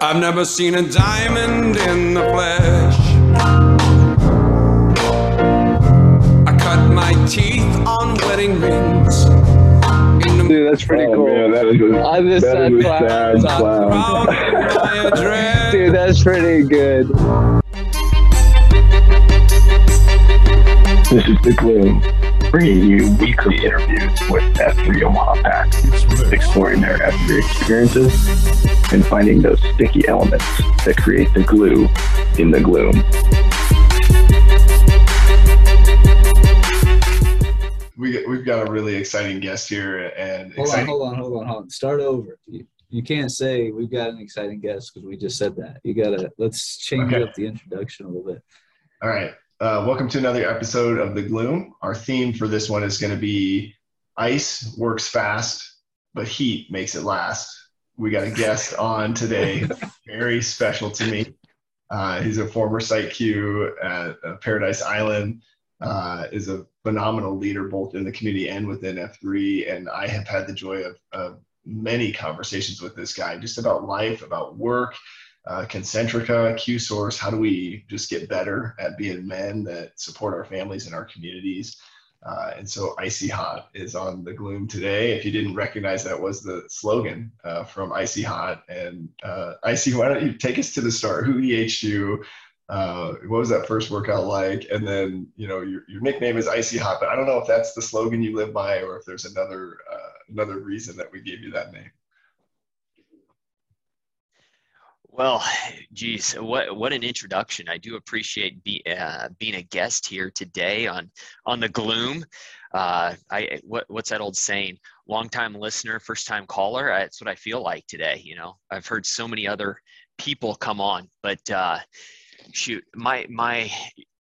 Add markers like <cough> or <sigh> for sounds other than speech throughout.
I've never seen a diamond in the flesh. I cut my teeth on wedding rings. Dude, that's pretty Oh, cool. man, that is a, I just that said is a clown. sad clown. crowd of my <laughs> address. Dude, that's pretty good. This is The Gloom, bringing you weekly interviews with F3 Omaha PAX, exploring their F3 experiences and finding those sticky elements that create the glue in the gloom. we we've got a really exciting guest here and Hold on, hold on, hold on, hold on. Start over. You, you can't say we've got an exciting guest because we just said that. You gotta let's change Okay. up the introduction a little bit. All right, uh, welcome to another episode of the Gloom. Our theme for this one is going to be ice works fast, but heat makes it last. We got a guest <laughs> on today, very special to me. Uh, he's a former site Q at uh, Paradise Island. Uh, is a phenomenal leader both in the community and within F3. And I have had the joy of, of many conversations with this guy just about life, about work, uh, Concentrica, Q Source. How do we just get better at being men that support our families and our communities? Uh, and so Icy Hot is on the gloom today. If you didn't recognize that was the slogan uh, from Icy Hot. And uh, Icy, why don't you take us to the start? Who EH'd you? Uh, what was that first workout like? And then, you know, your, your nickname is Icy Hot, but I don't know if that's the slogan you live by or if there's another uh, another reason that we gave you that name. Well, <sighs> geez, what what an introduction! I do appreciate be, uh, being a guest here today on on the gloom. Uh, I what what's that old saying? Long time listener, first time caller. Uh, That's what I feel like today. You know, I've heard so many other people come on, but uh, shoot, my my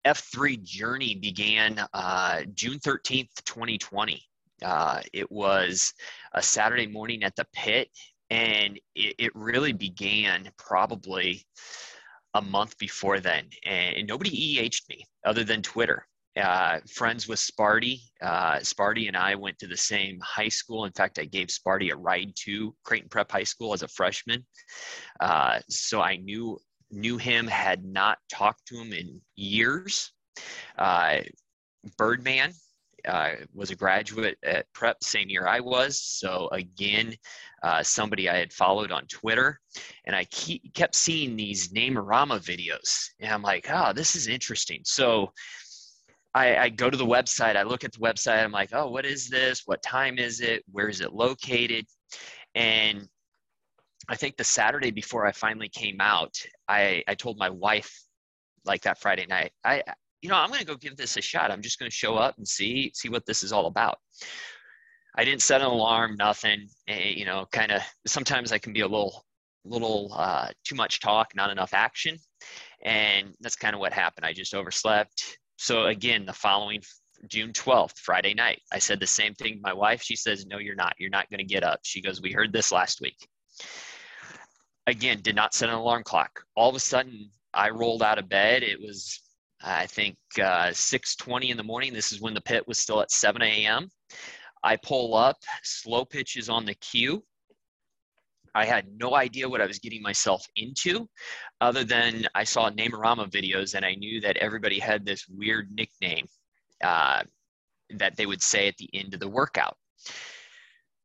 F3 journey began uh, June thirteenth, twenty twenty. Uh, it was a Saturday morning at the pit and it, it really began probably a month before then. And nobody eh'd me other than twitter. Uh, friends with sparty uh, sparty and i went to the same high school. In fact i gave sparty a ride to creighton prep high school as a freshman. Uh, so i knew knew him had not talked to him in years. Uh, birdman uh, was a graduate at prep same year I was. So again, uh, somebody I had followed on Twitter, and I kept seeing these Namerama videos, and I'm like, oh, this is interesting. So I, I go to the website, I look at the website, I'm like, oh, what is this? What time is it? Where is it located? And I think the Saturday before I finally came out, I, I told my wife, like that Friday night, I, you know, I'm going to go give this a shot. I'm just going to show up and see see what this is all about. I didn't set an alarm, nothing. Eh, You know, kind of. Sometimes I can be a little, little uh, too much talk, not enough action, and that's kind of what happened. I just overslept. So again, the following June 12th, Friday night, I said the same thing to my wife. She says, "No, you're not. You're not going to get up." She goes, "We heard this last week." Again, did not set an alarm clock. All of a sudden, I rolled out of bed. It was I think uh, 6:20 in the morning. This is when the pit was still at 7 a.m. I pull up, slow pitch is on the Q. I had no idea what I was getting myself into, other than I saw Namerama videos and I knew that everybody had this weird nickname uh, that they would say at the end of the workout.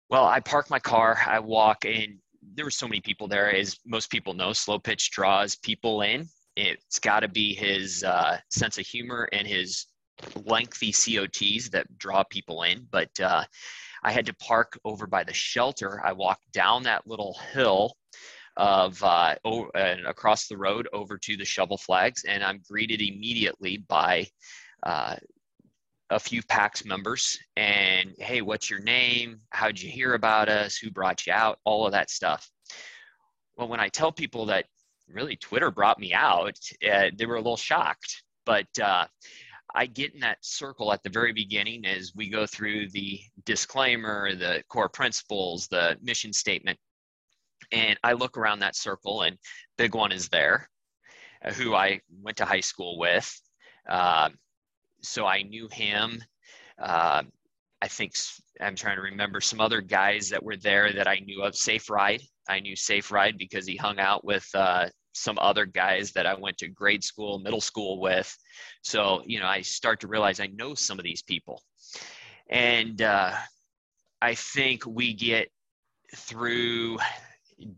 Well, I park my car, I walk, and there were so many people there. As most people know, slow pitch draws people in it's got to be his uh, sense of humor and his lengthy COTs that draw people in. But uh, I had to park over by the shelter. I walked down that little hill of uh, o- and across the road over to the shovel flags, and I'm greeted immediately by uh, a few PAX members. And hey, what's your name? How'd you hear about us? Who brought you out? All of that stuff. Well, when I tell people that really Twitter brought me out, uh, they were a little shocked. But uh, I get in that circle at the very beginning as we go through the disclaimer, the core principles, the mission statement. And I look around that circle, and Big One is there, uh, who I went to high school with. Uh, so I knew him. Uh, I think I'm trying to remember some other guys that were there that I knew of. Safe Ride, I knew Safe Ride because he hung out with uh, some other guys that I went to grade school, middle school with. So, you know, I start to realize I know some of these people. And uh, I think we get through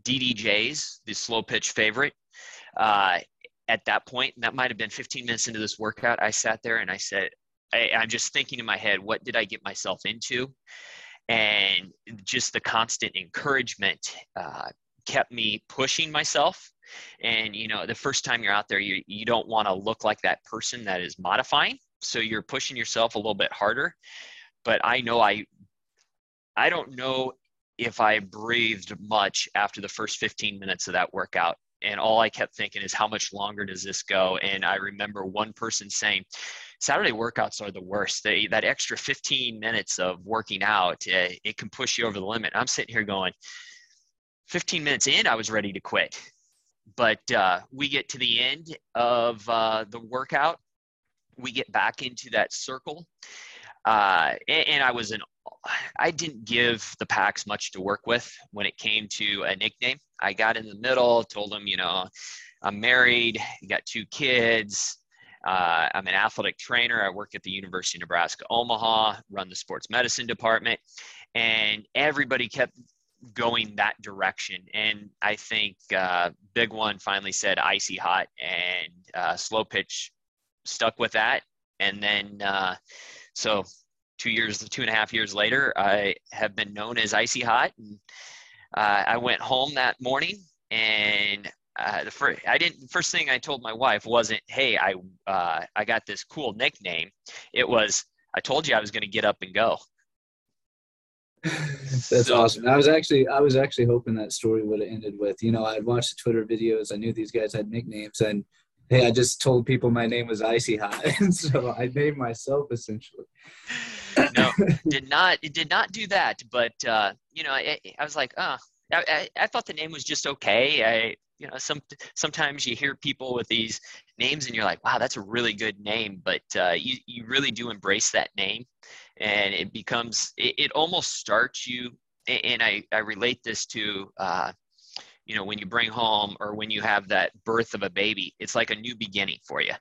DDJs, the slow pitch favorite. Uh, at that point, that might have been 15 minutes into this workout, I sat there and I said, I, I'm just thinking in my head, what did I get myself into? And just the constant encouragement uh, kept me pushing myself. And you know, the first time you're out there, you you don't want to look like that person that is modifying, so you're pushing yourself a little bit harder. But I know I, I don't know if I breathed much after the first 15 minutes of that workout. And all I kept thinking is, how much longer does this go? And I remember one person saying, Saturday workouts are the worst. They, that extra 15 minutes of working out, it, it can push you over the limit. I'm sitting here going, 15 minutes in, I was ready to quit. But uh, we get to the end of uh, the workout, we get back into that circle. Uh, and, and I was an I didn't give the PAX much to work with when it came to a nickname. I got in the middle, told them, you know, I'm married, got two kids. Uh, I'm an athletic trainer. I work at the University of Nebraska Omaha, run the sports medicine department, and everybody kept going that direction. And I think uh, Big One finally said icy hot, and uh, slow pitch stuck with that. And then, uh, so two years, two and a half years later, I have been known as icy hot. And, uh, I went home that morning and uh, the first I didn't. First thing I told my wife wasn't, "Hey, I uh, I got this cool nickname." It was, "I told you I was going to get up and go." That's so, awesome. I was actually I was actually hoping that story would have ended with, you know, I'd watched the Twitter videos. I knew these guys had nicknames, and hey, I just told people my name was Icy Hot, <laughs> and so I named myself essentially. no, <laughs> did not. It did not do that. But uh, you know, I, I was like, oh, I, I, I thought the name was just okay. I you know some sometimes you hear people with these names and you're like wow that's a really good name but uh, you, you really do embrace that name and it becomes it, it almost starts you and i, I relate this to uh, you know when you bring home or when you have that birth of a baby it's like a new beginning for you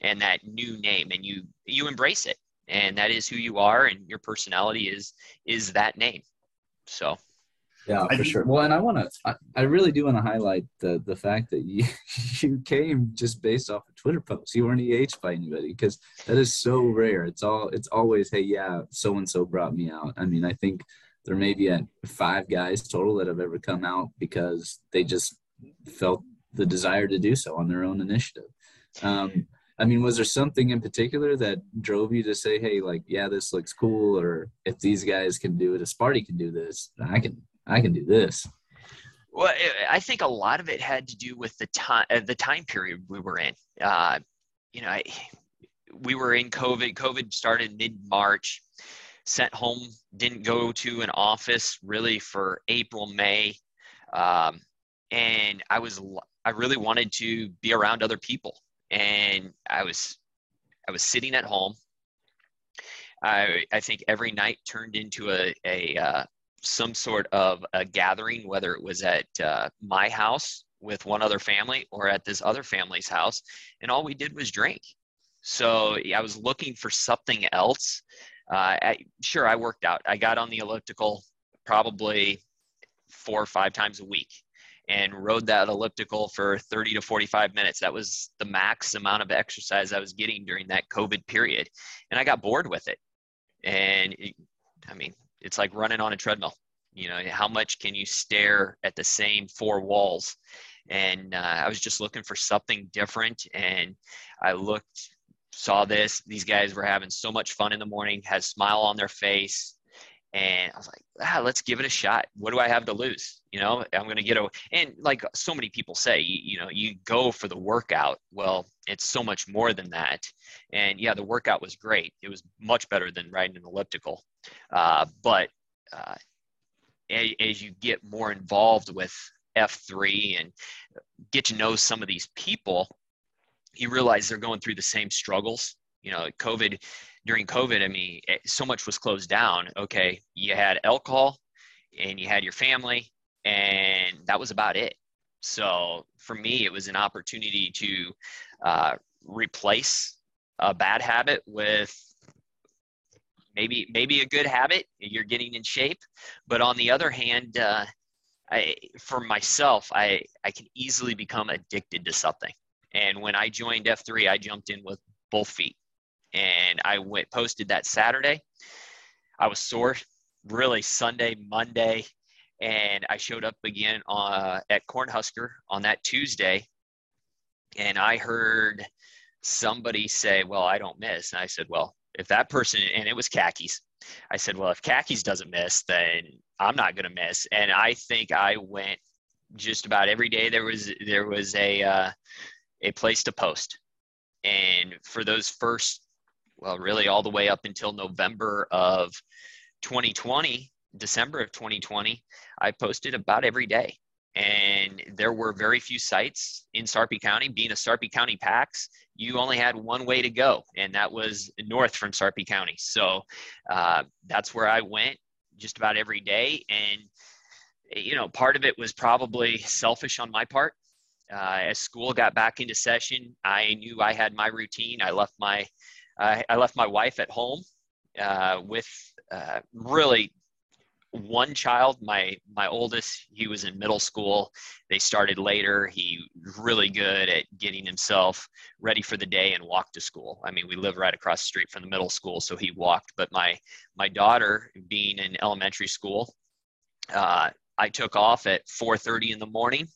and that new name and you you embrace it. And that is who you are and your personality is is that name. So yeah, for sure. Well, and I want to, I, I, really do want to highlight the the fact that you <laughs> you came just based off a Twitter post. You weren't EH by anybody because that is so rare. It's all, it's always, hey, yeah, so and so brought me out. I mean, I think there may be at five guys total that have ever come out because they just felt the desire to do so on their own initiative. Um, I mean, was there something in particular that drove you to say, "Hey, like, yeah, this looks cool," or if these guys can do it, if Sparty can do this, I can I can do this. Well, I think a lot of it had to do with the time, uh, the time period we were in. Uh, you know, I, we were in COVID. COVID started mid March. Sent home, didn't go to an office really for April, May, um, and I was I really wanted to be around other people, and I was I was sitting at home. I I think every night turned into a a uh, some sort of a gathering, whether it was at uh, my house with one other family or at this other family's house, and all we did was drink. So I was looking for something else. Uh, I, sure, I worked out. I got on the elliptical probably four or five times a week and rode that elliptical for 30 to 45 minutes. That was the max amount of exercise I was getting during that COVID period. And I got bored with it. And it, I mean, it's like running on a treadmill. You know, how much can you stare at the same four walls? And uh, I was just looking for something different. And I looked, saw this. These guys were having so much fun in the morning, had a smile on their face. And I was like, ah, let's give it a shot. What do I have to lose? You know, I'm going to get a, and like so many people say, you, you know, you go for the workout. Well, it's so much more than that. And yeah, the workout was great. It was much better than riding an elliptical. Uh, but uh, as, as you get more involved with F3 and get to know some of these people, you realize they're going through the same struggles. You know, COVID, during COVID, I mean, so much was closed down. Okay, you had alcohol and you had your family and that was about it. So for me, it was an opportunity to uh, replace a bad habit with maybe maybe a good habit. You're getting in shape, but on the other hand, uh, I, for myself, I I can easily become addicted to something. And when I joined F3, I jumped in with both feet, and I went posted that Saturday. I was sore, really Sunday, Monday, and I showed up again uh, at Cornhusker on that Tuesday, and I heard somebody say, "Well, I don't miss," and I said, "Well, if that person," and it was khakis. I said, "Well, if khakis doesn't miss, then I'm not going to miss." And I think I went just about every day. There was there was a uh, a place to post, and for those first, well, really all the way up until November of 2020 December of 2020, I posted about every day. And there were very few sites in Sarpy County. Being a Sarpy County PAX, you only had one way to go, and that was north from Sarpy County. So uh, that's where I went just about every day. And, you know, part of it was probably selfish on my part. Uh, as school got back into session, I knew I had my routine. I left my uh, I left my wife at home uh, with uh, really one child. My my oldest he was in middle school. They started later. He really good at getting himself ready for the day and walked to school. I mean we live right across the street from the middle school so he walked. But my my daughter being in elementary school uh, i took off at 4.30 in the morning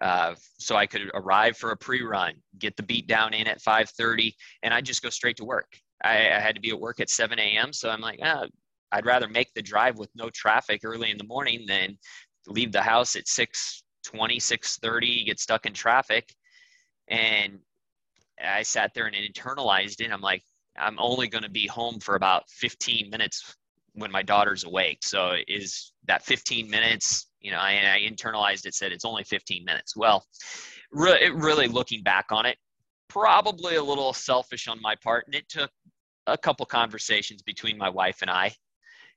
uh, so i could arrive for a pre-run get the beat down in at 5.30 and i just go straight to work I, I, had to be at work at 7 a.m. So I'm like, ah, I'd rather make the drive with no traffic early in the morning than leave the house at 6:20, 6:30, get stuck in traffic. And I sat there and internalized it. I'm like, I'm only going to be home for about 15 minutes when my daughter's awake. So is that 15 minutes, you know, I, I internalized it, said it's only 15 minutes. Well, re- really looking back on it, probably a little selfish on my part. And it took a couple conversations between my wife and I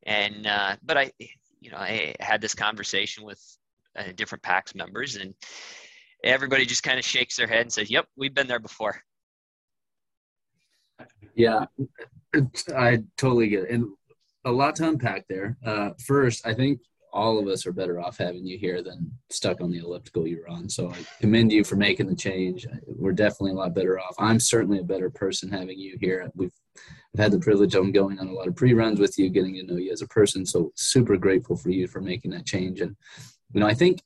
and uh, but I, you know, I had this conversation with uh, different PAX members, and everybody just kind of shakes their head and says, "Yep, we've been there before." Yeah, I totally get it, and a lot to unpack there. Uh, first, I think all of us are better off having you here than stuck on the elliptical you were on. So I commend you for making the change. We're definitely a lot better off. I'm certainly a better person having you here. We've I've had the privilege of going on a lot of pre-runs with you, getting to know you as a person. So super grateful for you for making that change. And you know, I think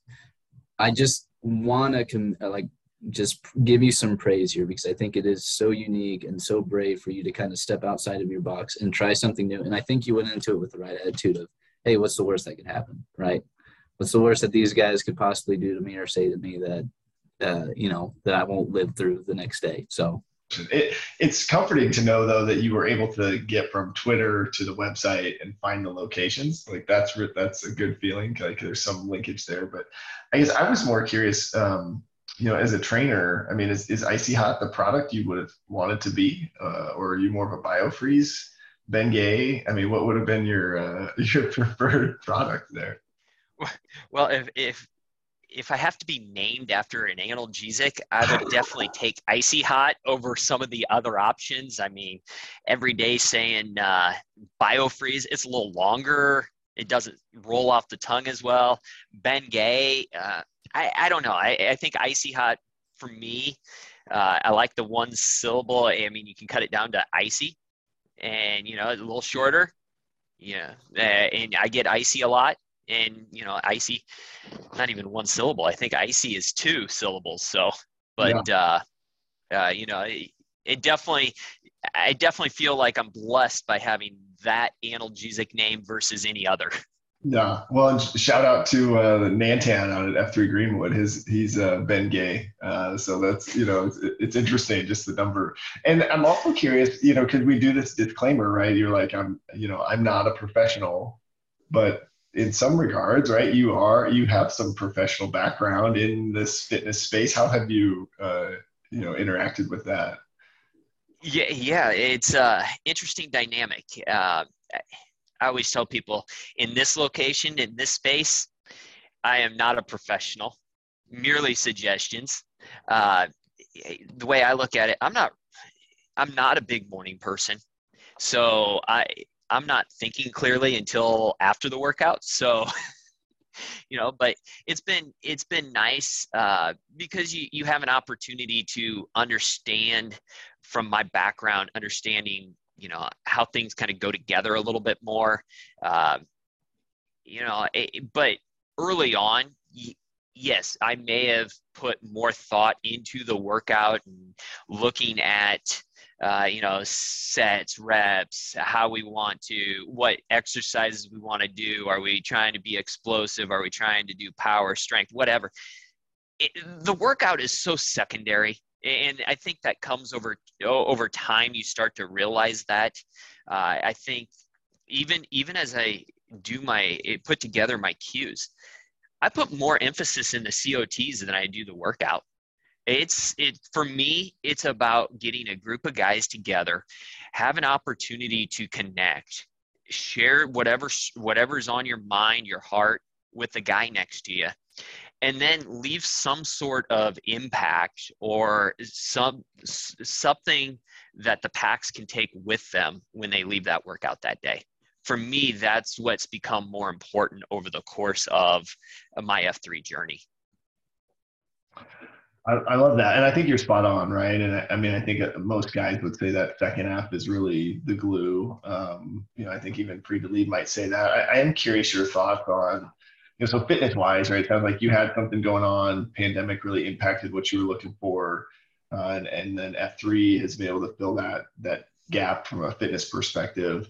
I just want to com- like just give you some praise here because I think it is so unique and so brave for you to kind of step outside of your box and try something new. And I think you went into it with the right attitude of, hey, what's the worst that could happen, right? What's the worst that these guys could possibly do to me or say to me that, uh, you know, that I won't live through the next day. So it, it's comforting to know though that you were able to get from Twitter to the website and find the locations. Like that's that's a good feeling. Like there's some linkage there. But I guess I was more curious. Um, you know, as a trainer, I mean, is, is Icy Hot the product you would have wanted to be, uh, or are you more of a biofreeze? Bengay? I mean, what would have been your uh, <laughs> your preferred product there? Well, if if if I have to be named after an analgesic, I would <laughs> definitely take icy hot over some of the other options. I mean, every day saying uh, biofreeze, it's a little longer. It doesn't roll off the tongue as well. Bengay, uh, I, I don't know. I, I think icy hot for me, uh, I like the one syllable. I mean, you can cut it down to icy and, you know, a little shorter. Yeah. Uh, and I get icy a lot and you know icy not even one syllable i think icy is two syllables so but yeah. uh, uh you know it, it, definitely i definitely feel like i'm blessed by having that analgesic name versus any other <laughs> yeah well shout out to uh nantan out at f3 greenwood his he's uh Bengay uh so that's you know it's, it's interesting just the number and i'm also curious you know could we do this disclaimer right you're like i'm you know i'm not a professional but in some regards, right? You are you have some professional background in this fitness space. How have you uh, you know interacted with that? Yeah, yeah, it's a interesting dynamic. Uh, I always tell people in this location, in this space, I am not a professional, merely suggestions. Uh, the way I look at it, I'm not I'm not a big morning person. So I I'm not thinking clearly until after the workout. So <laughs> you know, but it's been it's been nice uh, because you you have an opportunity to understand from my background, understanding you know how things kind of go together a little bit more. Uh, you know, it, but early on, yes, I may have put more thought into the workout and looking at uh, you know, sets, reps, how we want to, what exercises we want to do. Are we trying to be explosive? Are we trying to do power, strength, whatever? It, the workout is so secondary. And I think that comes over over time. You start to realize that. Uh, I think even even as I do my put together my cues, I put more emphasis in the COTs than I do the workout it's it for me it's about getting a group of guys together have an opportunity to connect share whatever whatever's on your mind your heart with the guy next to you and then leave some sort of impact or some something that the PAX can take with them when they leave that workout that day for me that's what's become more important over the course of my f3 journey I, I, love that, and I think you're spot on, right? And I, I, mean, I think most guys would say that second half is really the glue. Um, you know, I think even pre lead might say that. I, I, am curious your thoughts on, know, so fitness wise, right? It sounds like you had something going on. Pandemic really impacted what you were looking for, uh, and, and then F3 has been able to fill that that gap from a fitness perspective.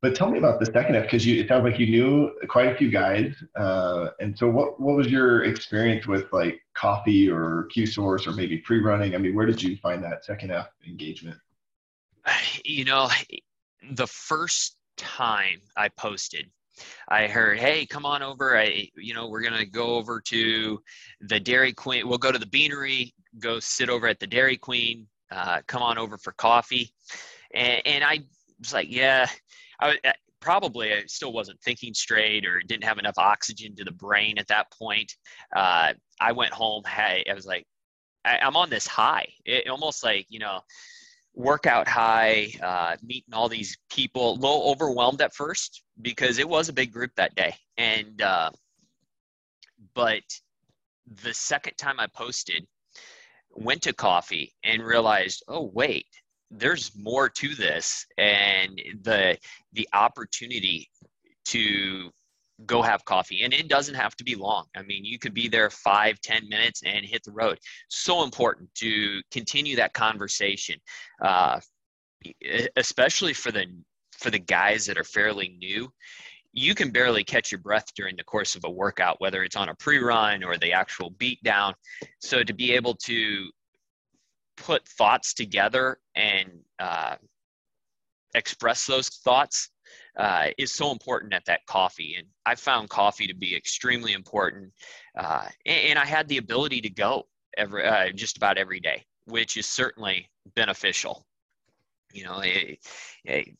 But tell me about the second half because you it sounds like you knew quite a few guys. Uh, and so what what was your experience with like coffee or Q source or maybe pre-running? I mean, where did you find that second half engagement? <sighs> You know, the first time I posted, I heard, "Hey, come on over. I, you know, we're gonna go over to the Dairy Queen. We'll go to the Beanery. Go sit over at the Dairy Queen. Uh, come on over for coffee." And, and I was like, "Yeah, I, probably I still wasn't thinking straight or didn't have enough oxygen to the brain at that point. Uh, I went home. Hey, I was like, I, am on this high. It, almost like you know, workout high, uh, meeting all these people. A little overwhelmed at first because it was a big group that day, and uh, but the second time I posted, went to coffee and realized, oh wait, there's more to this. And the the opportunity to go have coffee and it doesn't have to be long. I mean you could be there five ten minutes and hit the road. So important to continue that conversation uh, especially for the for the guys that are fairly new you can barely catch your breath during the course of a workout whether it's on a pre-run or the actual beat down so to be able to put thoughts together and uh, express those thoughts uh, is so important at that coffee. And I found coffee to be extremely important. Uh, and, and, I had the ability to go every, uh, just about every day, which is certainly beneficial. You know, hey, hey,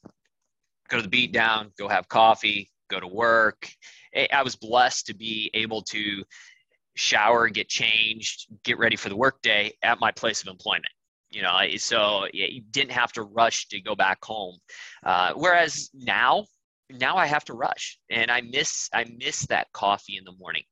go to the beat down, go have coffee, go to work. I was blessed to be able to shower, get changed, get ready for the workday at my place of employment. You know, so you didn't have to rush to go back home. Uh, whereas now, now I have to rush, and I miss I miss that coffee in the morning.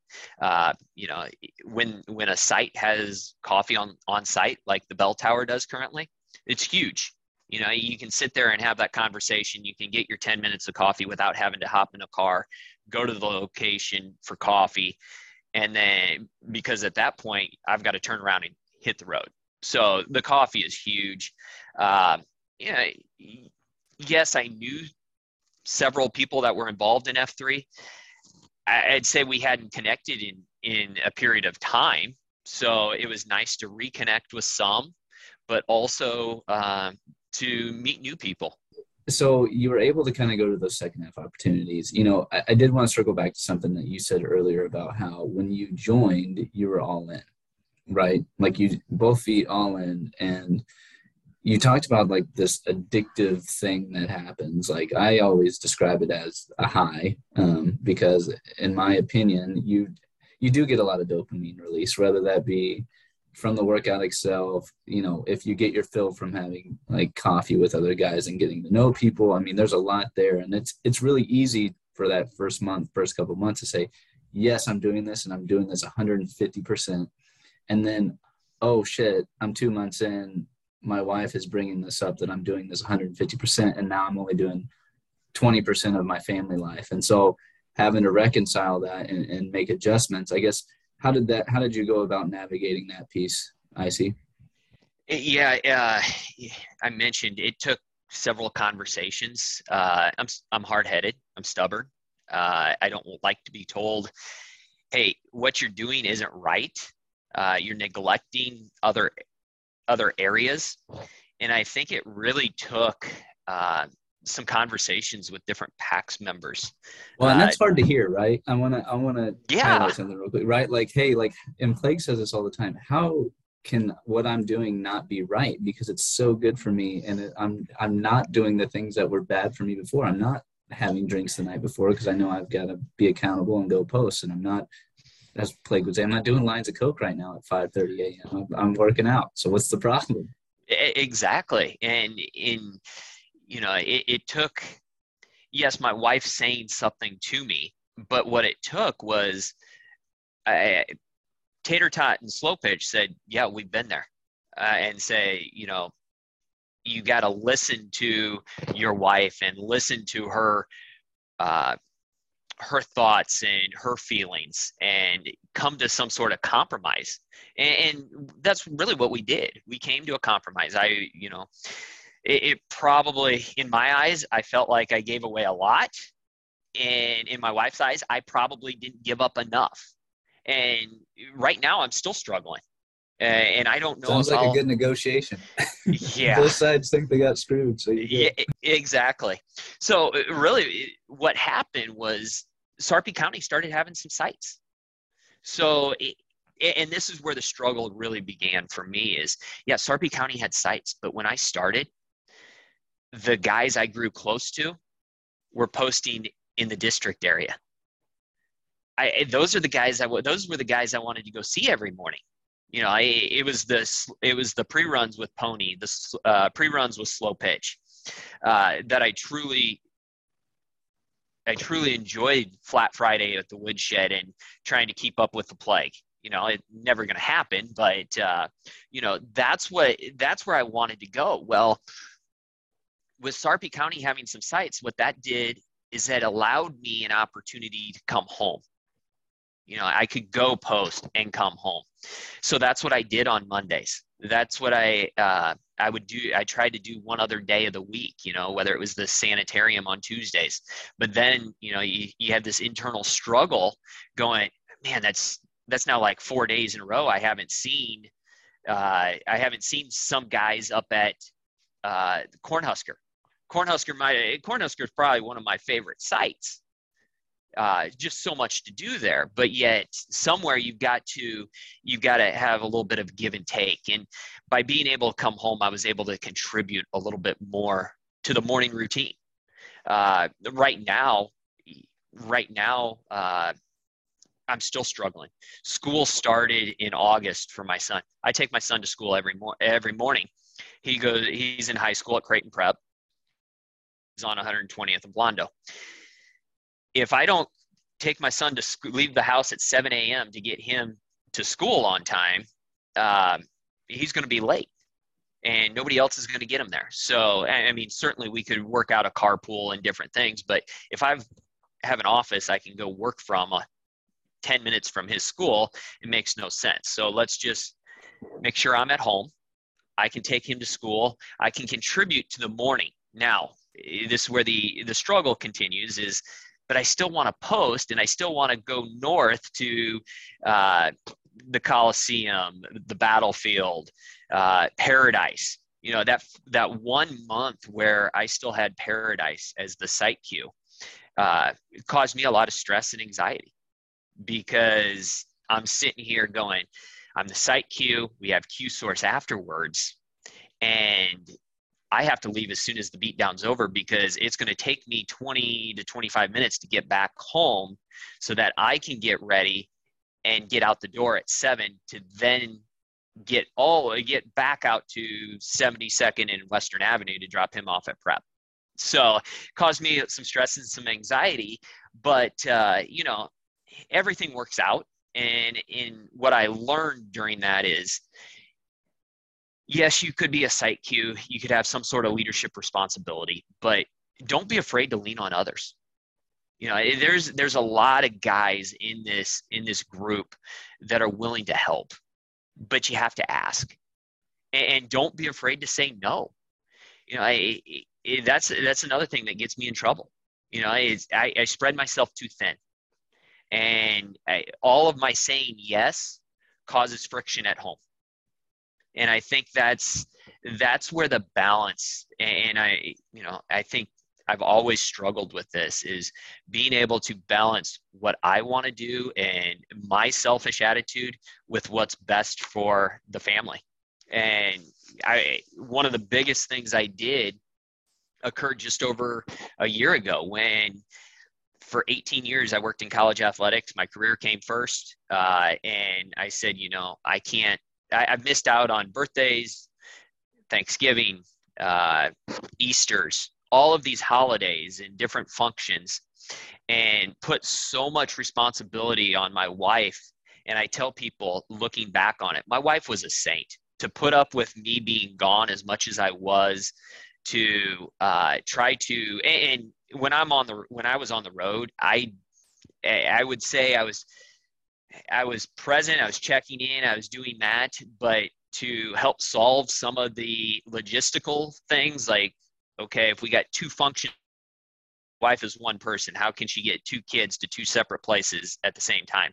Uh, you know, when when a site has coffee on on site like the bell tower does currently, it's huge. You know, you can sit there and have that conversation. You can get your 10 minutes of coffee without having to hop in a car, go to the location for coffee, and then because at that point i've got to turn around and hit the road. So the coffee is huge. Uh, you know, yes i knew several people that were involved in f3 i'd say we hadn't connected in in a period of time so it was nice to reconnect with some but also uh, to meet new people so you were able to kind of go to those second half opportunities. You know, I, I, did want to circle back to something that you said earlier about how when you joined, you were all in, right? Like you both feet all in, and you talked about like this addictive thing that happens. Like I always describe it as a high, um, because in my opinion, you you do get a lot of dopamine release, whether that be from the workout itself, you know, if you get your fill from having like coffee with other guys and getting to know people, I mean, there's a lot there. And it's it's really easy for that first month, first couple months to say, yes, I'm doing this and I'm doing this 150%. And then, oh shit, I'm two months in. My wife is bringing this up that I'm doing this 150%. And now I'm only doing 20% of my family life. And so having to reconcile that and, and make adjustments, I guess, how did that, how did you go about navigating that piece? I see. Yeah, uh, I mentioned it took several conversations. Uh, I'm I'm hard headed. I'm stubborn. Uh, I don't like to be told, "Hey, what you're doing isn't right. Uh, you're neglecting other other areas." And I think it really took uh, some conversations with different PAX members. Well, and that's uh, hard to hear, right? I want to I want to yeah. something real quick, right? Like, hey, like, and Plague says this all the time. How can what I'm doing not be right because it's so good for me and it, I'm I'm not doing the things that were bad for me before. I'm not having drinks the night before because I know I've got to be accountable and go post and I'm not as Plague would say, I'm not doing lines of coke right now at 5:30 a.m. I'm, I'm working out. So what's the problem? Exactly, and in you know, it, it took yes, my wife saying something to me, but what it took was I, Tater Tot and Slow Pitch said, "Yeah, we've been there," uh, and say, you know, you got to listen to your wife and listen to her, uh, her thoughts and her feelings, and come to some sort of compromise. And, and that's really what we did. We came to a compromise. I, you know, it, it probably, in my eyes, I felt like I gave away a lot, and in my wife's eyes, I probably didn't give up enough and right now I'm still struggling. Uh, and I don't know. Sounds like I'll, a good negotiation. <laughs> Yeah, both sides think they got screwed. So yeah, exactly. So uh, really, what happened was Sarpy County started having some sites. So, it, and this is where the struggle really began for me. Is yeah, Sarpy County had sites, but when I started, the guys I grew close to were posting in the district area. I, those are the guys I those were the guys I wanted to go see every morning. You know, I, it was this it was the pre runs with Pony, the uh, pre runs with Slow Pitch uh, that I truly I truly enjoyed Flat Friday at the woodshed and trying to keep up with the plague. You know, it's never going to happen, but uh, you know that's what that's where I wanted to go. Well, with Sarpy County having some sites, what that did is that allowed me an opportunity to come home you know, I could go post and come home. So that's what I did on Mondays. That's what I uh, I would do. I tried to do one other day of the week. You know, whether it was the sanitarium on Tuesdays. But then you know you you have this internal struggle going. Man, that's that's now like four days in a row. I haven't seen. Uh, I haven't seen some guys up at uh, Cornhusker. Cornhusker, my Cornhusker is probably one of my favorite sites. Uh, just so much to do there but yet somewhere you've got to you've got to have a little bit of give and take. And by being able to come home i was able to contribute a little bit more to the morning routine. Uh, right now right now uh, i'm still struggling. School started in august for my son. I take my son to school every, mor- every morning. He goes he's in high school at creighton prep on 120th and blondo if I don't take my son to school, leave the house at 7 a.m. to get him to school on time, uh, he's going to be late and nobody else is going to get him there. So, I mean, certainly we could work out a carpool and different things, but if I have an office I can go work from uh, 10 minutes from his school, it makes no sense. So let's just make sure I'm at home. I can take him to school. I can contribute to the morning. Now, this is where the the struggle continues is but I still want to post and I still want to go north to uh, the Coliseum, the battlefield, uh, Paradise. You know that that one month where I still had Paradise as the site Q uh, caused me a lot of stress and anxiety because I'm sitting here going, I'm the site Q. We have Q source afterwards, and I have to leave as soon as the beatdown's over because it's going to take me 20 to 25 minutes to get back home so that I can get ready and get out the door at seven to then get all get back out to 72nd and Western Avenue to drop him off at prep. So caused me some stress and some anxiety, but uh, you know everything works out. And in what I learned during that is, yes, you could be a site Q, you could have some sort of leadership responsibility, but don't be afraid to lean on others. You know eh, there's there's a lot of guys in this in this group that are willing to help but you have to ask. And don't be afraid to say no. You know I, it, that's that's another thing that gets me in trouble. You know I, I, I spread myself too thin. And I, all of my saying yes causes friction at home and i think that's that's where the balance and i you know i think I've always struggled with this is being able to balance what I want to do and my selfish attitude with what's best for the family. And I one of the biggest things I did occurred just over a year ago when for 18 years I worked in college athletics. My career came first, uh, and I said, you know, I can't. I, have missed out on birthdays, Thanksgiving, uh, Easter's, all of these holidays and different functions and put so much responsibility on my wife. And I tell people looking back on it, my wife was a saint to put up with me being gone as much as I was to uh, try to and when I'm on the when I was on the road, I I would say I was I was present, I was checking in, I was doing that, but to help solve some of the logistical things like okay, if we got two functions, wife is one person, how can she get two kids to two separate places at the same time?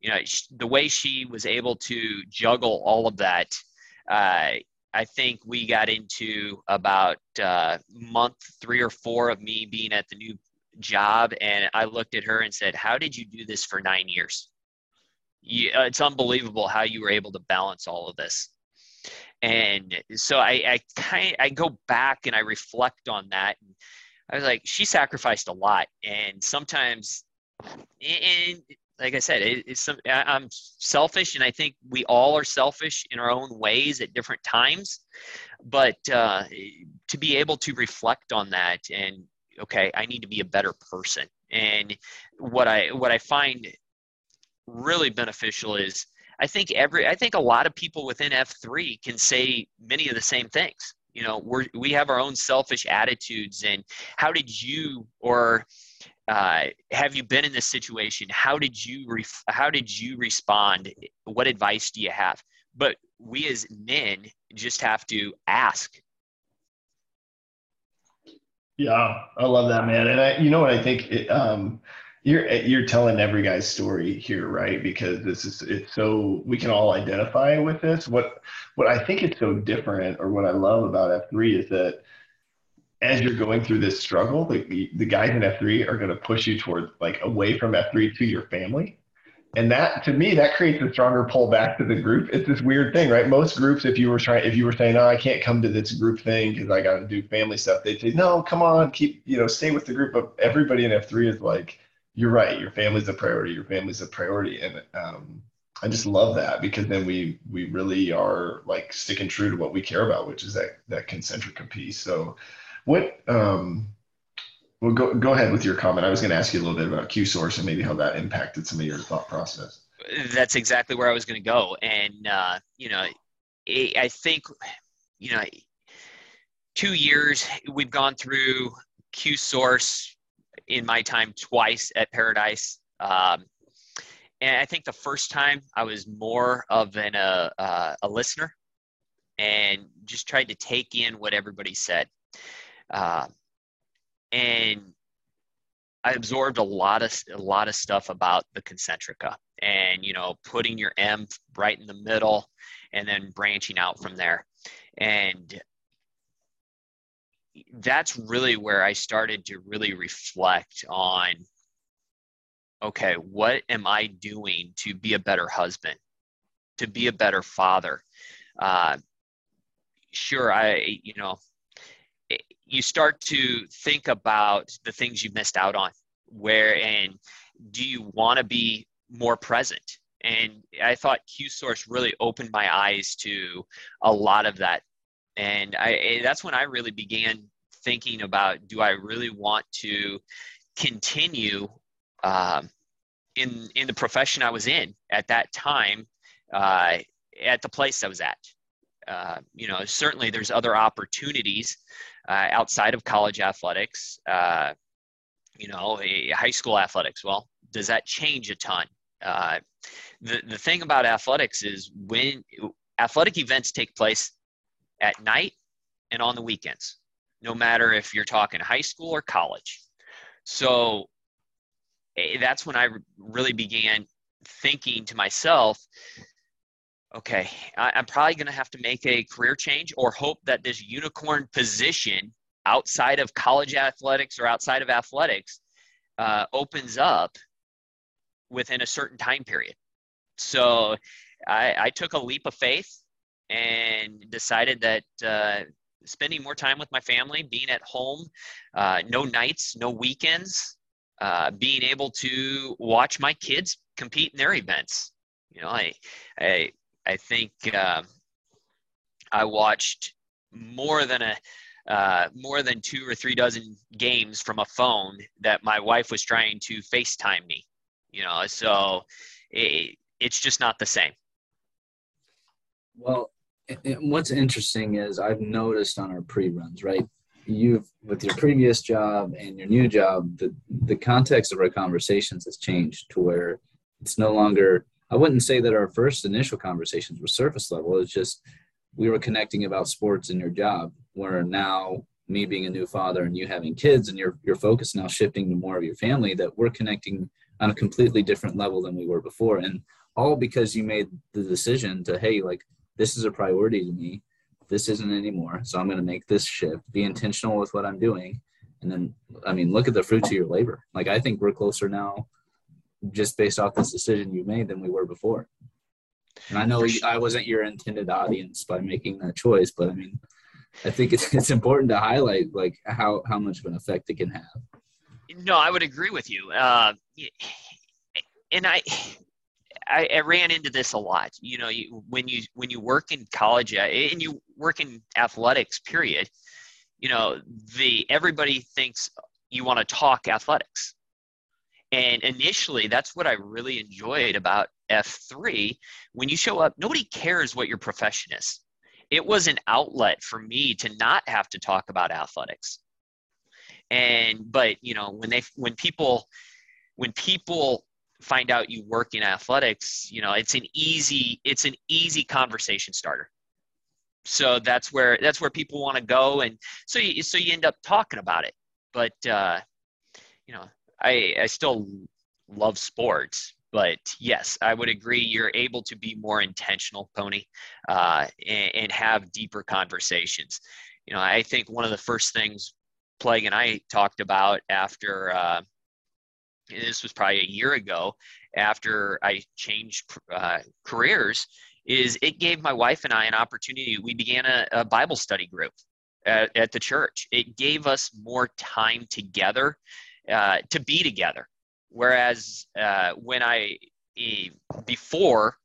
You know, the way she was able to juggle all of that, uh, I think we got into about uh, month three or four of me being at the new job, and I looked at her and said, "How did you do this for nine years? You, uh, it's unbelievable how you were able to balance all of this." And so I, I kind I go back and I reflect on that. And I was like, she sacrificed a lot, and sometimes, and like I said, it, it's some, I'm selfish, and I think we all are selfish in our own ways at different times. But uh, to be able to reflect on that, and okay, I need to be a better person. And what I what I find really beneficial is I think every I think a lot of people within F3 can say many of the same things. You know, we we have our own selfish attitudes, and how did you or uh, have you been in this situation? How did you ref- how did you respond? What advice do you have? But we as men just have to ask. Yeah, I love that, man. And I, you know what I think? It, um, you're you're telling every guy's story here, right? Because this is it's so we can all identify with this. What what I think is so different, or what I love about F three is that as you're going through this struggle, the the guys in F three are going to push you towards like away from F three to your family, and that to me that creates a stronger pull back to the group. It's this weird thing, right? Most groups, if you were trying, if you were saying, "Oh, I can't come to this group thing because I got to do family stuff," they'd say, "No, come on, keep you know stay with the group." But everybody in F three is like you're right. Your family's a priority. Your family's a priority, and um, I just love that because then we we really are like sticking true to what we care about, which is that that concentric piece. So, what? Um, well, go go ahead with your comment. I was going to ask you a little bit about Q source and maybe how that impacted some of your thought process. That's exactly where I was going to go, and uh, you know, I think you know, two years we've gone through Q source in my time twice at Paradise. Um, and I think the first time I was more of an, uh, uh, a listener and just tried to take in what everybody said. Uh, and I absorbed a lot of a lot of stuff about the concentrica, and you know, putting your M right in the middle, and then branching out from there. And that's really where I started to really reflect on okay, what am I doing to be a better husband, to be a better father? Uh, sure, I, you know, you start to think about the things you missed out on, where and do you want to be more present? And I thought Q Source really opened my eyes to a lot of that. And I, that's when I really began thinking about do I really want to continue um, in in the profession I was in at that time, uh, at the place I was at. Uh, you know, certainly there's other opportunities uh, outside of college athletics. Uh, you know, high school athletics. Well, does that change a ton? Uh, the the thing about athletics is when athletic events take place at night and on the weekends, no matter if you're talking high school or college. So eh, that's when I really began thinking to myself, okay, I, am probably going to have to make a career change or hope that this unicorn position outside of college athletics or outside of athletics uh, opens up within a certain time period. So I, I, took a leap of faith and decided that uh, spending more time with my family, being at home, uh, no nights, no weekends, uh, being able to watch my kids compete in their events. You know, I, I, I think uh, I watched more than a uh, more than two or three dozen games from a phone that my wife was trying to FaceTime me. You know, so it, it's just not the same. Well, what's interesting is I've noticed on our pre-runs, right? You've with your previous job and your new job, the the context of our conversations has changed to where it's no longer. I wouldn't say that our first initial conversations were surface level. It's just we were connecting about sports and your job. Where now me being a new father and you having kids and your your focus now shifting to more of your family, that we're connecting on a completely different level than we were before, and all because you made the decision to hey like this is a priority to me. This isn't anymore. So I'm going to make this shift, be intentional with what I'm doing. And then, I mean, look at the fruits of your labor. Like, I think we're closer now just based off this decision you made than we were before. And I know I wasn't your intended audience by making that choice, but I mean, I think it's, it's important to highlight like how, how much of an effect it can have. No, I would agree with you. Uh, and I, I, I, ran into this a lot. You know, you, when you when you work in college uh, and you work in athletics, period. You know, the everybody thinks you want to talk athletics, and initially, that's what I really enjoyed about F three. When you show up, nobody cares what your profession is. It was an outlet for me to not have to talk about athletics. And but you know, when they when people when people find out you work in athletics, you know, it's an easy it's an easy conversation starter. So that's where that's where people want to go, and so you so you end up talking about it. But uh, you know, I I still love sports, but yes, I would agree. You're able to be more intentional, Pony, uh, and, and have deeper conversations. You know, I think one of the first things Plague and I talked about after uh, this was probably a year ago after I changed uh, careers, is it gave my wife and I an opportunity. We began a, a Bible study group at, at, the church. It gave us more time together uh, to be together. Whereas uh, when I, before,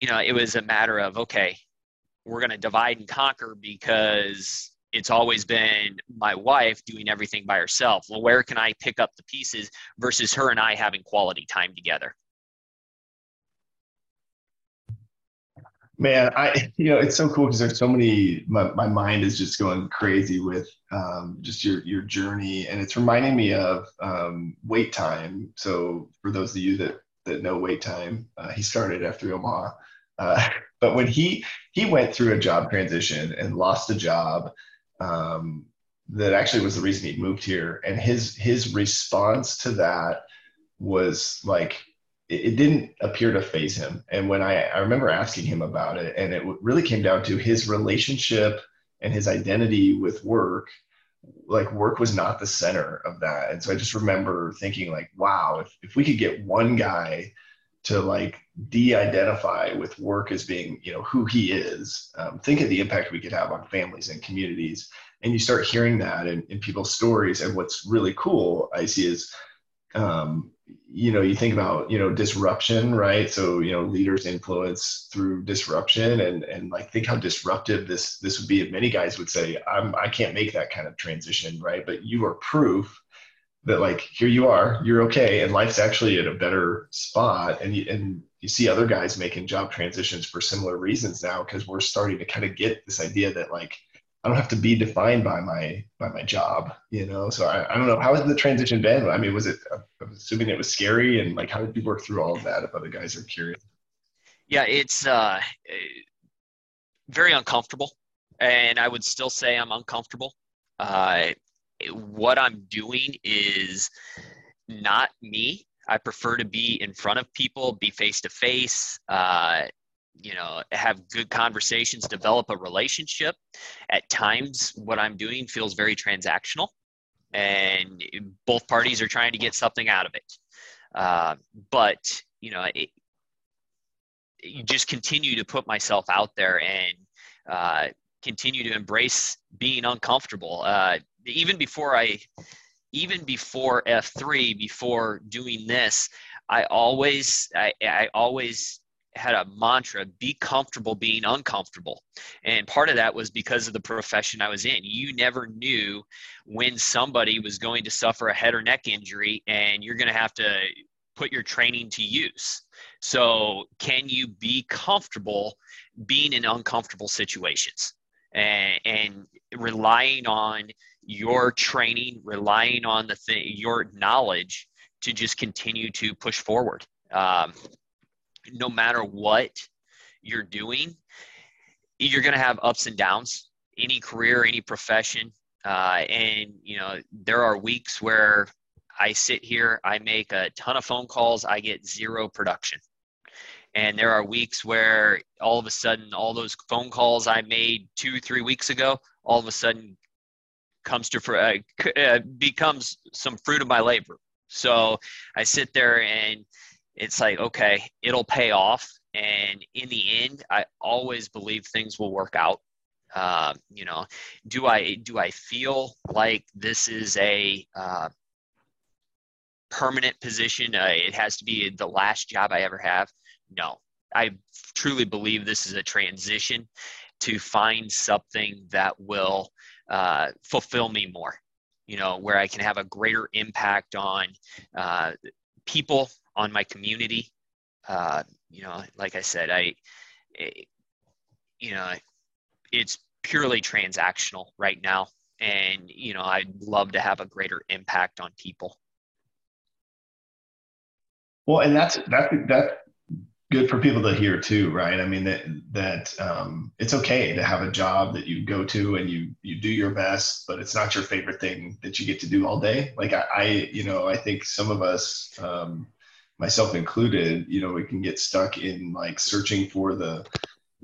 you know, it was a matter of, okay, we're going to divide and conquer because it's always been my wife doing everything by herself. Well, where can I pick up the pieces versus her and I having quality time together? Man, I you know it's so cool because there's so many. My, my mind is just going crazy with um, just your your journey, and it's reminding me of um, wait time. So for those of you that that know wait time, uh, he started after Omaha, uh, <laughs> but when he he went through a job transition and lost a job um, that actually was the reason he moved here. And his his response to that was like it, didn't appear to phase him. And when I, I remember asking him about it, and it really came down to his relationship and his identity with work like work was not the center of that and so i just remember thinking like wow if, if we could get one guy to like de-identify with work as being you know who he is um, think of the impact we could have on families and communities and you start hearing that in, in people's stories and what's really cool i see is um, you know, you think about, you know, disruption, right? So, you know, leaders influence through disruption and, and like, think how disruptive this, this would be. If many guys would say, I'm, I can't make that kind of transition, right? But you are proof that like, here you are, you're okay. And life's actually at a better spot. And you, and you see other guys making job transitions for similar reasons now, because we're starting to kind of get this idea that like, I don't have to be defined by my by my job, you know. So I, I don't know how has the transition been. I mean, was it? I'm assuming it was scary, and like, how did you work through all of that? If other guys are curious. Yeah, it's uh, very uncomfortable, and I would still say I'm uncomfortable. Uh, what I'm doing is not me. I prefer to be in front of people, be face to face, you know have good conversations develop a relationship. At times what i'm doing feels very transactional and both parties are trying to get something out of it. Uh, but you know it, you just continue to put myself out there and uh, continue to embrace being uncomfortable. Uh, even before i even before f3 before doing this i always i, I always had a mantra be comfortable being uncomfortable. And part of that was because of the profession i was in. You never knew when somebody was going to suffer a head or neck injury and you're going to have to put your training to use. So can you be comfortable being in uncomfortable situations? And, and relying on your training relying on the thing your knowledge to just continue to push forward um, no matter what you're doing, you're going to have ups and downs. Any career, any profession, uh, and you know there are weeks where I sit here, I make a ton of phone calls, I get zero production. And there are weeks where all of a sudden, all those phone calls I made two, three weeks ago, all of a sudden comes to uh, uh, becomes some fruit of my labor. So I sit there and it's like okay it'll pay off. And in the end i always believe things will work out. Uh, you know do i do i feel like this is a uh, permanent position? Uh, it has to be the last job i ever have? No. I truly believe this is a transition to find something that will uh, fulfill me more you know where i can have a greater impact on uh, people on my community. Uh, you know, like I said, I, it, you know, it's purely transactional right now. And, you know, I'd love to have a greater impact on people. Well, and that's, that's, that's good for people to hear too, right? I mean, that, that um, it's okay to have a job that you go to and you, you do your best, but it's not your favorite thing that you get to do all day. Like I, I you know, I think some of us, um, myself included, you know, we can get stuck in like searching for the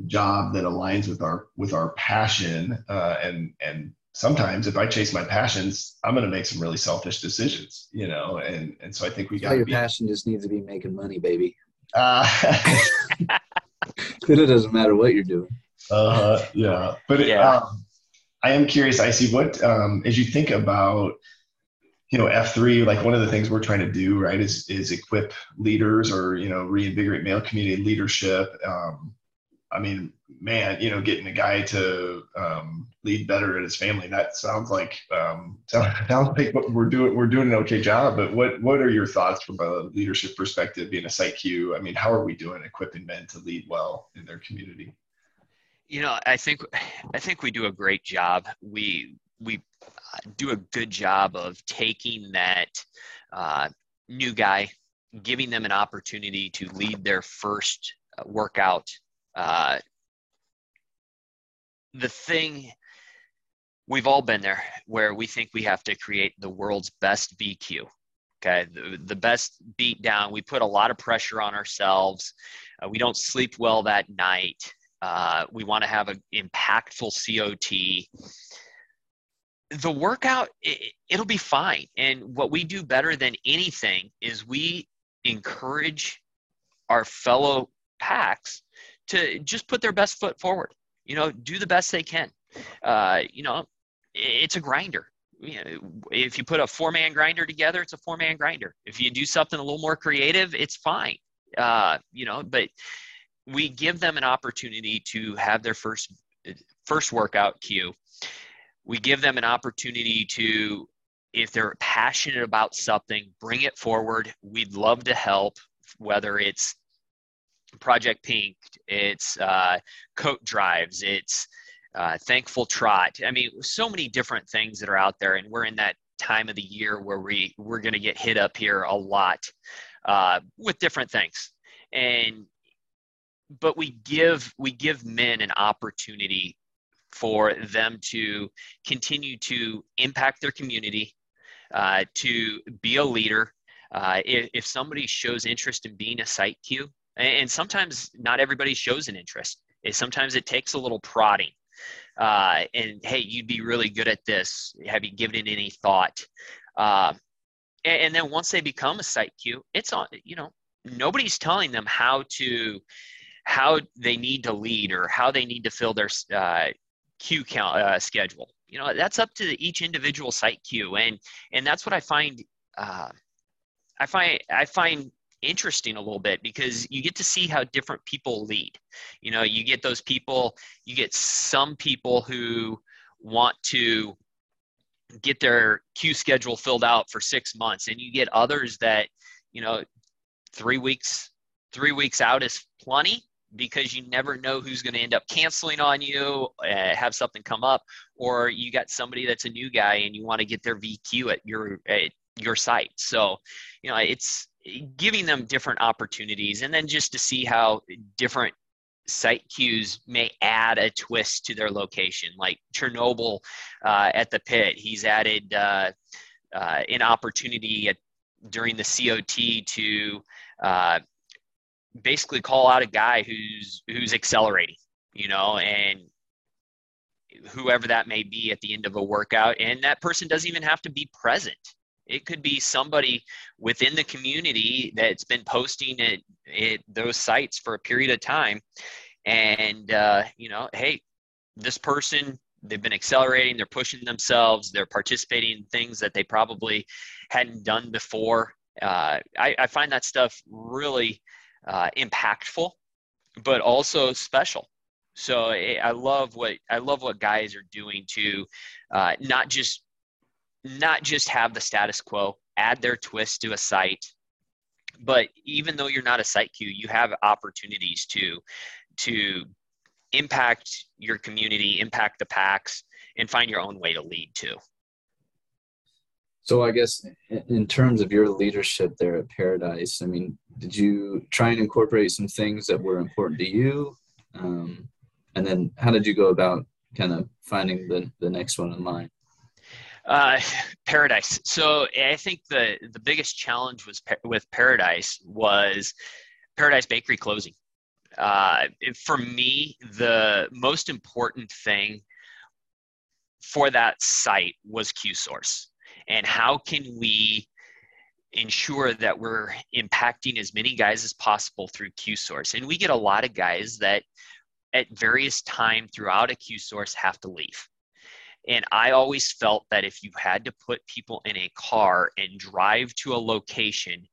job that aligns with our with our passion, uh, and and sometimes if I chase my passions, I'm going to make some really selfish decisions, you know, and and so I think we got your be, passion just needs to be making money, baby. Uh, <laughs> it doesn't matter what you're doing. Uh, yeah, but Yeah. Um, I am curious. I see what um, as you think about you know f3 like one of the things we're trying to do right is is equip leaders or you know reinvigorate male community leadership um, i mean man you know getting a guy to um, lead better at his family that sounds like um, <laughs> sounds like we're doing we're doing an okay job but what what are your thoughts from a leadership perspective being a site q i mean how are we doing equipping men to lead well in their community You know, I think I think we do a great job. We we uh, do a good job of taking that uh, new guy, giving them an opportunity to lead their first uh, workout. Uh, the thing we've all been there where we think we have to create the world's best VQ. Okay, the, the best beat down. We put a lot of pressure on ourselves. Uh, we don't sleep well that night. Uh, we want to have an impactful COT. The workout, it, it'll be fine. And what we do better than anything is we encourage our fellow PAX to just put their best foot forward. You know, do the best they can. Uh, you know, it's a grinder. you know, if you put a four man grinder together, it's a four man grinder. If you do something a little more creative, it's fine. Uh, you know, but we give them an opportunity to have their first first workout Q. We give them an opportunity to, if they're passionate about something, bring it forward. We'd love to help, whether it's Project Pink, it's uh, coat drives, it's uh, thankful trot. I mean, so many different things that are out there, and we're in that time of the year where we we're going to get hit up here a lot uh, with different things, and but we give we give men an opportunity for them to continue to impact their community, uh, to be a leader. Uh, if, if somebody shows interest in being a site Q, and sometimes not everybody shows an interest. Sometimes it takes a little prodding uh, and hey, you'd be really good at this. Have you given it any thought? Uh, and, and, then once they become a site Q, it's on. You know, nobody's telling them how to how they need to lead or how they need to fill their uh, Q count uh, schedule. You know, that's up to each individual site Q, and and that's what I find. Uh, I find I find interesting a little bit because you get to see how different people lead. You know, you get those people, you get some people who want to get their Q schedule filled out for six months, and you get others that, you know, three weeks, three weeks out is plenty because you never know who's going to end up canceling on you, uh, have something come up, or you got somebody that's a new guy and you want to get their VQ at your at your site. So, you know, it's giving them different opportunities and then just to see how different site Qs may add a twist to their location. Like chernobyl uh, at the pit he's added uh, uh, an opportunity at, during the COT to uh, basically call out a guy who's who's accelerating you know and whoever that may be at the end of a workout and that person doesn't even have to be present it could be somebody within the community that's been posting at, those sites for a period of time. And, uh, you know, hey, this person, they've been accelerating, they're pushing themselves, they're participating in things that they probably hadn't done before. Uh, I, I, find that stuff really uh, impactful, but also special. So eh, I love what I love what guys are doing to uh, not just not just have the status quo, add their twist to a site. But even though you're not a site Q, you have opportunities to to impact your community, impact the PAX, and find your own way to lead too. So I guess in terms of your leadership there at Paradise, I mean, did you try and incorporate some things that were important to you? Um, and then how did you go about kind of finding the, the next one in line? Uh, <laughs> Paradise. So I think the the biggest challenge was with Paradise was Paradise Bakery closing. Uh, for me, the most important thing for that site was Q source, and how can we ensure that we're impacting as many guys as possible through Q source? And we get a lot of guys that at various time throughout a Q source have to leave and I always felt that if you had to put people in a car and drive to a location,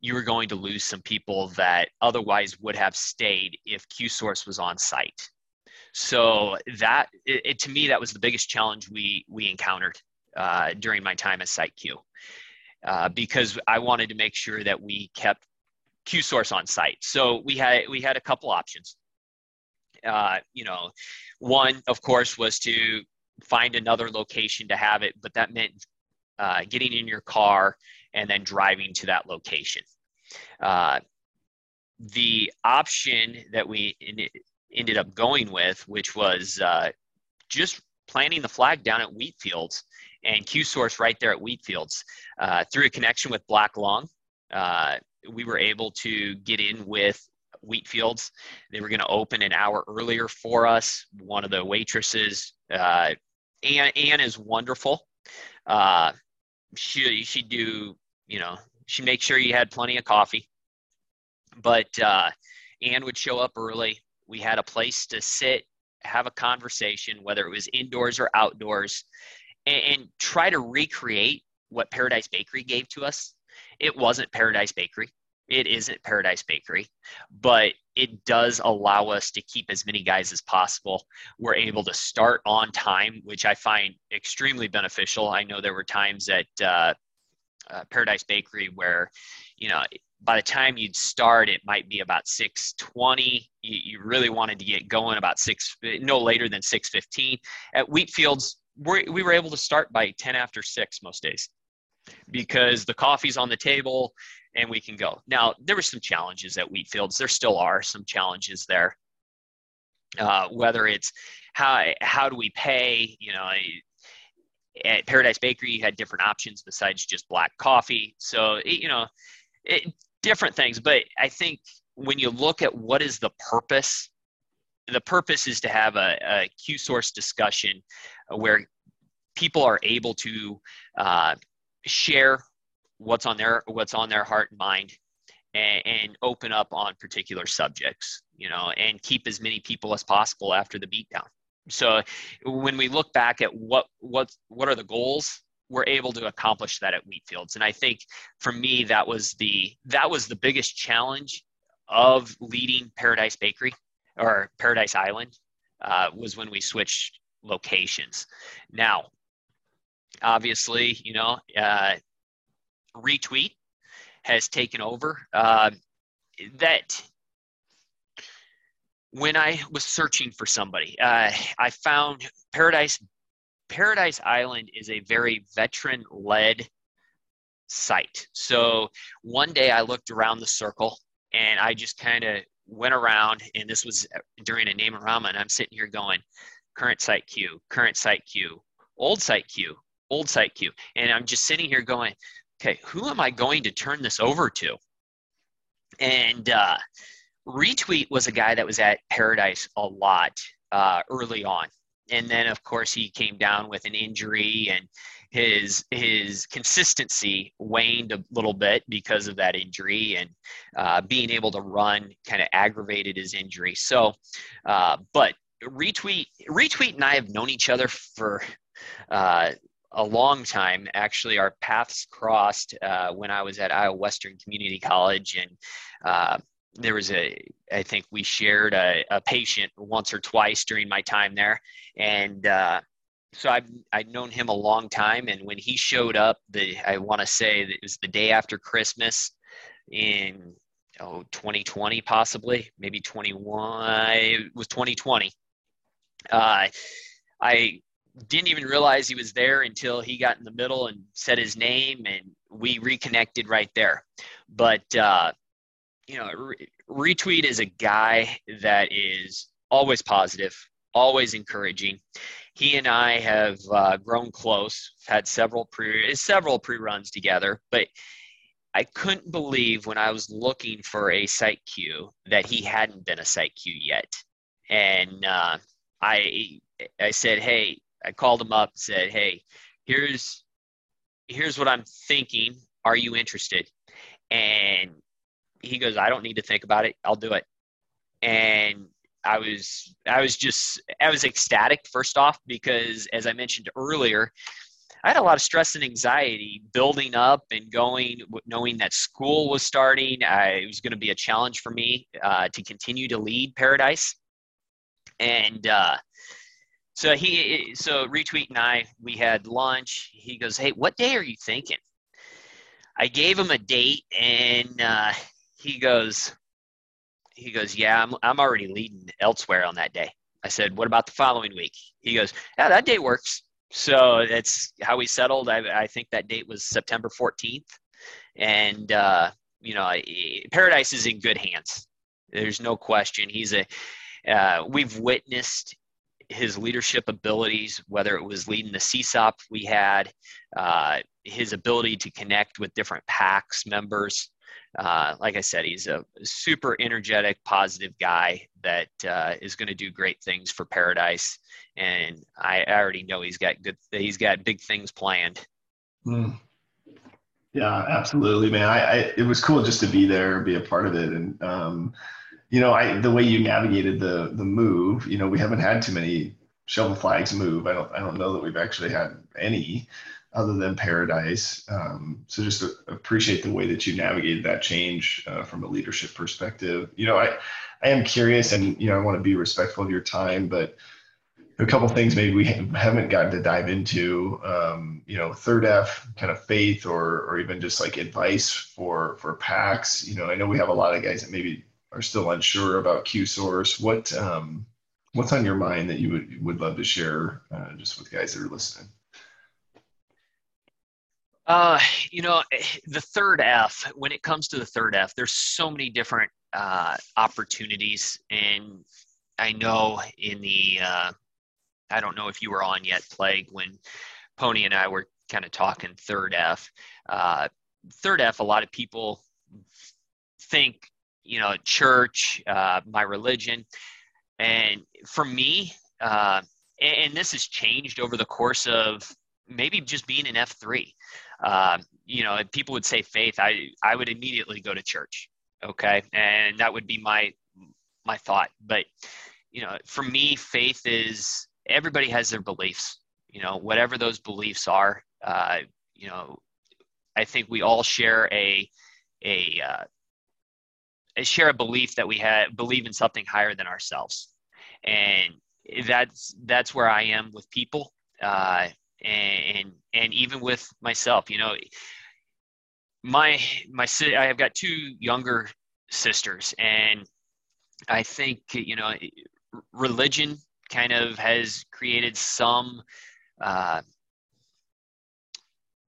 you were going to lose some people that otherwise would have stayed if Q Source was on site. So that it, it, to me that was the biggest challenge we we encountered uh, during my time at Site Q, uh, because I wanted to make sure that we kept Q Source on site. So we had we had a couple options. Uh, you know, one of course was to find another location to have it, but that meant uh, getting in your car and then driving to that location. Uh, the option that we in, ended up going with, which was uh, just planting the flag down at Wheatfields and Q Source right there at Wheatfields. Uh, through a connection with Black Long. uh, we were able to get in with Wheatfields. They were going to open an hour earlier for us. One of the waitresses, uh, Anne, Anne is wonderful. Uh, she she do you know she make sure you had plenty of coffee, but uh, Anne would show up early. We had a place to sit, have a conversation, whether it was indoors or outdoors, and, and try to recreate what Paradise Bakery gave to us. It wasn't Paradise Bakery. It isn't Paradise Bakery, but it does allow us to keep as many guys as possible. We're able to start on time, which I find extremely beneficial. I know there were times at uh, uh, Paradise Bakery where, you know, by the time you'd start, it might be about 6:20. You, you really wanted to get going about six, no later than 6:15. At Wheatfields, we we were able to start by 10 after six most days because the coffee's on the table and we can go. Now, there were some challenges at Wheatfields. There still are some challenges there. Uh, whether it's how how do we pay? You know, at Paradise Bakery, you had different options besides just black coffee. So you know, it, different things. But I think when you look at what is the purpose, the purpose is to have a, a Q source discussion where people are able to uh, share what's on their what's on their heart and mind and, and, open up on particular subjects you know and keep as many people as possible after the beatdown. So when we look back at what what what are the goals we're able to accomplish that at wheatfields and i think for me that was the that was the biggest challenge of leading paradise bakery or paradise island uh, was when we switched locations. Now obviously you know uh, retweet has taken over. Uh, that when I was searching for somebody, uh, I found Paradise Paradise Island is a very veteran led site. So one day I looked around the circle and I just kind of went around, and this was during a name rama, and I'm sitting here going, current site Q, current site Q, old site Q, old site Q. And I'm just sitting here going, okay, who am I going to turn this over to? And uh, Retweet was a guy that was at Paradise a lot uh, early on. And then, of course, he came down with an injury, and his his consistency waned a little bit because of that injury, and uh, being able to run kind of aggravated his injury. So, uh, but retweet retweet and I have known each other for uh, a long time. Actually, our paths crossed uh, when I was at Iowa Western Community College, and uh, there was a, I think we shared a, a, patient once or twice during my time there, and uh, so I've I'd known him a long time. And when he showed up, the I want to say it was the day after Christmas in oh 2020 possibly maybe 21 it was 2020 uh, I didn't even realize he was there until he got in the middle and said his name and we reconnected right there. But uh, you know re- retweet is a guy that is always positive always encouraging. He and i have uh, grown close had several pre several pre-runs together but i couldn't believe when i was looking for a site Q that he hadn't been a site Q yet. And uh, i i said hey I called him up, and said, "Hey, here's here's what I'm thinking. Are you interested?" And he goes, "I don't need to think about it. I'll do it." And I was I was just I was ecstatic first off because as I mentioned earlier, I had a lot of stress and anxiety building up and going, knowing that school was starting. I, it was going to be a challenge for me uh, to continue to lead Paradise, and uh, so he, so retweet and I, we had lunch. He goes, "Hey, what day are you thinking?" I gave him a date, and uh, he goes, he goes, "Yeah, I'm I'm already leading elsewhere on that day." I said, "What about the following week?" He goes, "Yeah, that day works." So that's how we settled. I, I think that date was September 14th, and uh, you know, Paradise is in good hands. There's no question. He's a uh, we've witnessed his leadership abilities, whether it was leading the CSAUP we had, uh, his ability to connect with different PAX members. Uh, like I said, he's a super energetic, positive guy that uh, is going to do great things for Paradise, and I already know he's got good. He's got big things planned. Mm. Yeah, absolutely, man. I, I, it was cool just to be there, be a part of it, and um, you know, I the way you navigated the the move, you know, we haven't had too many shovel flags move. I don't I don't know that we've actually had any other than Paradise. Um, so just appreciate the way that you navigated that change uh, from a leadership perspective. You know, I I am curious, and you know, I want to be respectful of your time, but a couple things maybe we haven't gotten to dive into. Um, you know, third F kind of faith, or or even just like advice for for PAX. You know, I know we have a lot of guys that maybe are still unsure about Q source. What um, what's on your mind that you would would love to share uh, just with guys that are listening? Uh, you know, the third F, when it comes to the third F, there's so many different uh, opportunities. And I know in the, uh, I don't know if you were on yet, Plague, when Pony and I were kind of talking third F. Uh, third F, a lot of people think, you know, church, uh, my religion. And for me, uh, and this has changed over the course of maybe just being an F3. Uh, you know, people would say faith, I, I would immediately go to church. Okay. And that would be my, my thought. But, you know, for me, faith is everybody has their beliefs, you know, whatever those beliefs are, uh, you know, I think we all share a, a, uh, share a belief that we have believe in something higher than ourselves. And that's that's where i am with people uh, and and even with myself you know. My my i have got two younger sisters and i think you know religion kind of has created some uh,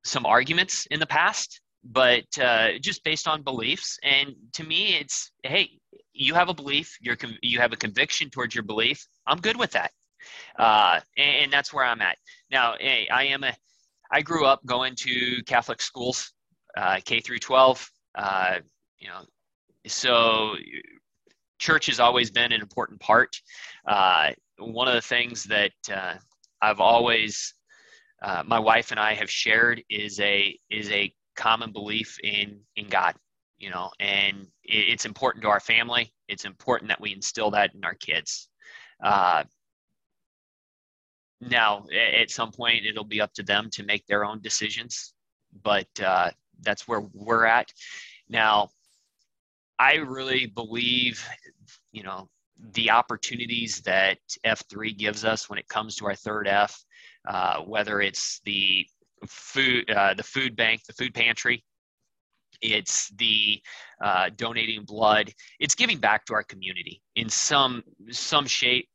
some arguments in the past but uh, just based on beliefs and to me it's hey you have a belief you're you have a conviction towards your belief i'm good with that uh, and, and, that's where I'm at now. Hey, I am a, I grew up going to Catholic schools, uh, K through 12. Uh, you know, so church has always been an important part. Uh, one of the things that uh, I've always, my wife and I have shared is a is a common belief in in God you know and it's important to our family it's important that we instill that in our kids uh, now, at some point, it'll be up to them to make their own decisions, but uh, that's where we're at. Now, I really believe, you know, the opportunities that F3 gives us when it comes to our third F, uh, whether it's the food, uh, the food bank, the food pantry, it's the uh, donating blood, it's giving back to our community in some some shape,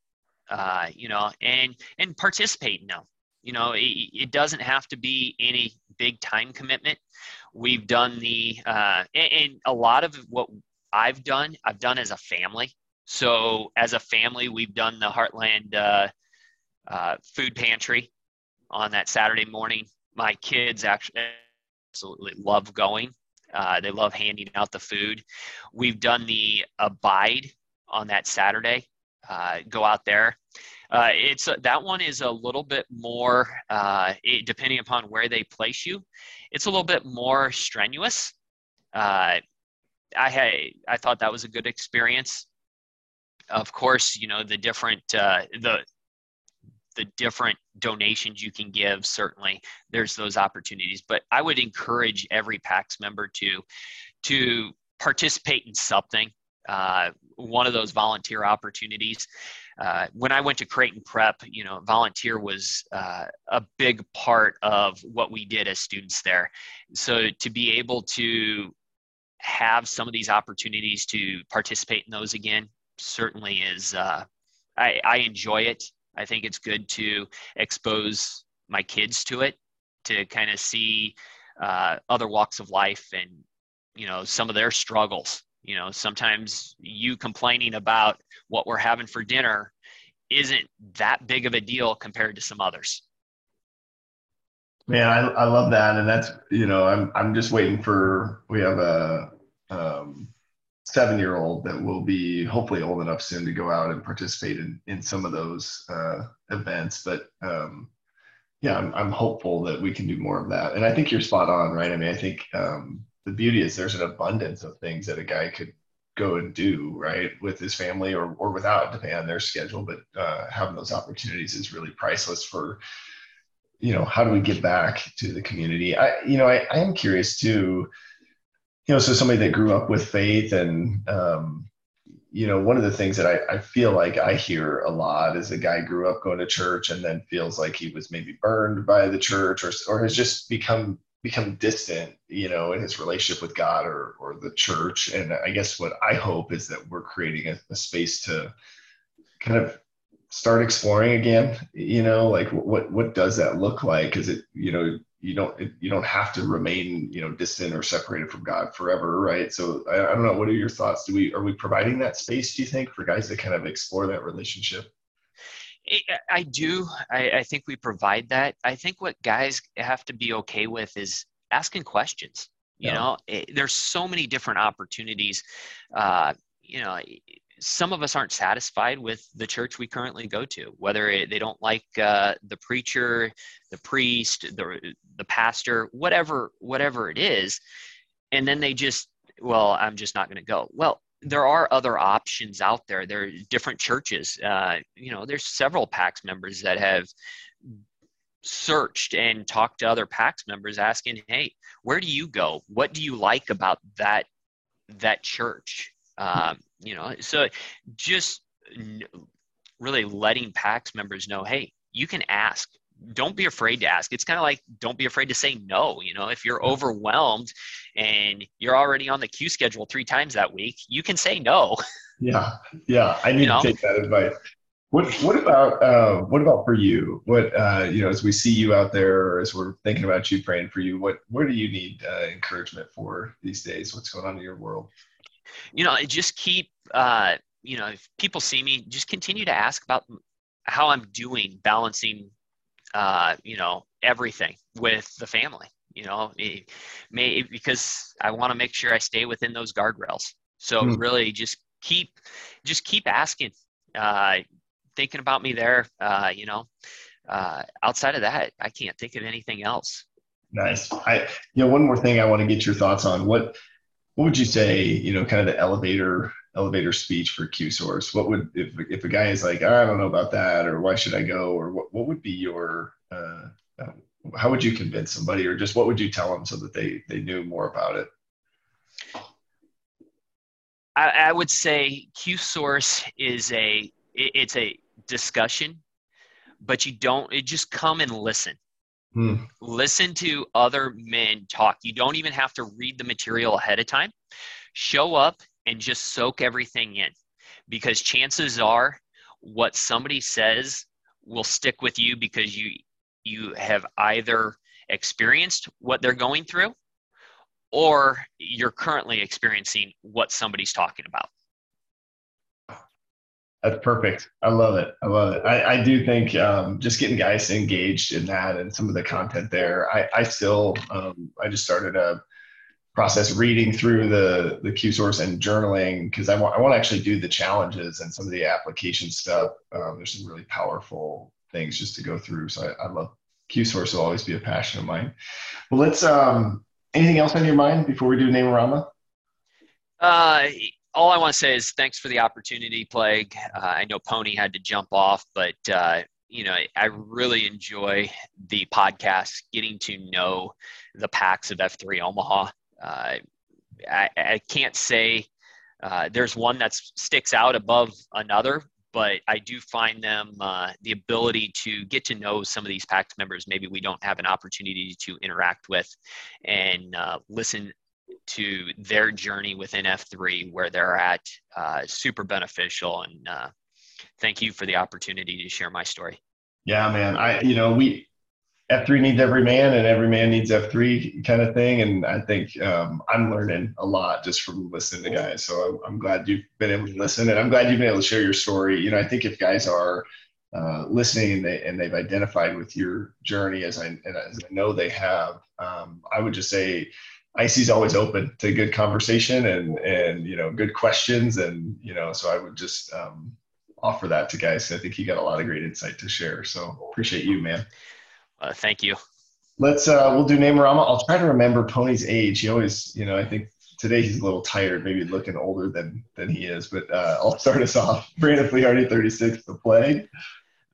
uh, you know, and and participate in them. You know, it, it, doesn't have to be any big time commitment. We've done the uh, and, and a lot of what I've done, I've done as a family. So as a family, we've done the Heartland uh, uh, food pantry on that Saturday morning. My kids actually absolutely love going. Uh, they love handing out the food. We've done the abide on that Saturday uh, go out there. Uh, it's that one is a little bit more, uh, it, depending upon where they place you, it's a little bit more strenuous. Uh, I had, I thought that was a good experience. Of course, you know the different uh, the the different donations you can give. Certainly, there's those opportunities. But I would encourage every PAX member to to participate in something uh, one of those volunteer opportunities. Uh, when I went to Creighton Prep, you know, volunteer was uh, a big part of what we did as students there. So to be able to have some of these opportunities to participate in those again certainly is, uh, I, I enjoy it. I think it's good to expose my kids to it, to kind of see uh, other walks of life and, you know, some of their struggles. You know sometimes you complaining about what we're having for dinner isn't that big of a deal compared to some others. Man i, I love that and that's you know i'm i'm just waiting for we have a um, seven year old that will be hopefully old enough soon to go out and participate in in some of those uh, events. But um, yeah I'm, I'm hopeful that we can do more of that. And i think you're spot on right? I mean i think um, the beauty is there's an abundance of things that a guy could go and do right with his family or, or without depending on their schedule. But uh, having those opportunities is really priceless for you know how do we give back to the community? I you know i, I am curious too you know so somebody that grew up with faith and um, you know one of the things that I, I feel like i hear a lot is a guy grew up going to church and then feels like he was maybe burned by the church or, or has just become become distant, you know, in his relationship with God or or the church. And I guess what I hope is that we're creating a, a space to kind of start exploring again. You know, like what what does that look like? Is it you know you don't you don't have to remain you know distant or separated from God forever, right? So I, I don't know. What are your thoughts? Do we are we providing that space? Do you think for guys to kind of explore that relationship? I do. I, I, think we provide that. I think what guys have to be okay with is asking questions. You yeah. know, it, there's so many different opportunities. Uh, you know, some of us aren't satisfied with the church we currently go to, whether it, they don't like uh, the preacher, the priest, the the pastor, whatever whatever it is, and then they just, well, I'm just not going to go. Well, there are other options out there. There are different churches. Uh, you know, there's several PAX members that have searched and talked to other PAX members, asking, "Hey, where do you go? What do you like about that that church?" Um, you know, so just really letting PAX members know, "Hey, you can ask don't be afraid to ask. It's kind of like don't be afraid to say no. You know, if you're overwhelmed and you're already on the Q schedule three times that week, you can say no. <laughs> Yeah, yeah. I need you know? to take that advice. What What about uh, What about for you? What uh, you know, as we see you out there, or as we're thinking about you, praying for you, what Where do you need uh, encouragement for these days? What's going on in your world? You know, just keep. Uh, you know, if people see me, just continue to ask about how I'm doing balancing uh, you know, everything with the family, you know, it may, because I want to make sure I stay within those guardrails. So mm. really just keep, just keep asking, uh, thinking about me there, uh, you know, uh, outside of that, I can't think of anything else. Nice. I, you know, one more thing I want to get your thoughts on. What, what would you say, you know, kind of the elevator elevator speech for Q source? What would if if a guy is like, I don't know about that, or why should I go, or what what would be your uh, uh, how would you convince somebody, or just what would you tell them so that they they knew more about it? I, I would say Q source is a it, it's a discussion, but you don't it just come and listen. Hmm. Listen to other men talk. You don't even have to read the material ahead of time. Show up and just soak everything in because chances are what somebody says will stick with you because you you have either experienced what they're going through or you're currently experiencing what somebody's talking about that's perfect. I love it. I love it. I, I do think um, just getting guys engaged in that and some of the content there. I, I still, um, I just started a process reading through the the Q source and journaling because I want I want to actually do the challenges and some of the application stuff. Um, there's some really powerful things just to go through. So I, I love Q source will always be a passion of mine. Well, let's. Um, anything else on your mind before we do Name-A-Rama? Uh, all I want to say is thanks for the opportunity, Plague. Uh, I know Pony had to jump off, but uh, you know, I really enjoy the podcast, getting to know the PAX of F3 Omaha. Uh, I, I, can't say uh, there's one that sticks out above another, but I do find them uh, the ability to get to know some of these PAX members maybe we don't have an opportunity to interact with and uh, listen to their journey within F3 where they're at uh, super beneficial and uh, thank you for the opportunity to share my story. Yeah, man. I, you know, we, F3 needs every man and every man needs F3 kind of thing. And I think um, I'm learning a lot just from listening to guys. So I'm, I'm, glad you've been able to listen and I'm glad you've been able to share your story. You know, I think if guys are uh, listening and, they, and they've identified with your journey as I, as I know they have, um, I would just say Icy's always open to good conversation and, and, you know, good questions. And, you know, so I would just um, offer that to guys. I think he got a lot of great insight to share. So appreciate you, man. Uh, thank you. Let's uh, we'll do Name-A-Rama. I'll try to remember Pony's age. He always, you know, I think today he's a little tired, maybe looking older than than he is. But uh, I'll start us off. <laughs> Brandon Flehardy, 36, The Plague.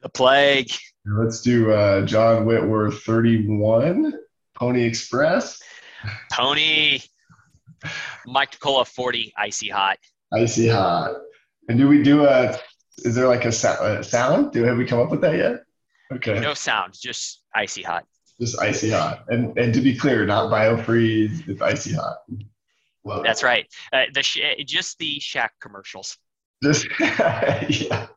The Plague. Let's do uh, John Whitworth, 31, Pony Express. Pony. Mike DeCola, 40, Icy Hot. Icy Hot. And do we do a, is there like a, a sound? Do have we come up with that yet? Okay. No sound, just Icy Hot. Just Icy Hot. And and to be clear, not biofreeze, it's Icy Hot. Well, That's right. Uh, the sh- just the Shaq commercials. Just, <laughs> yeah.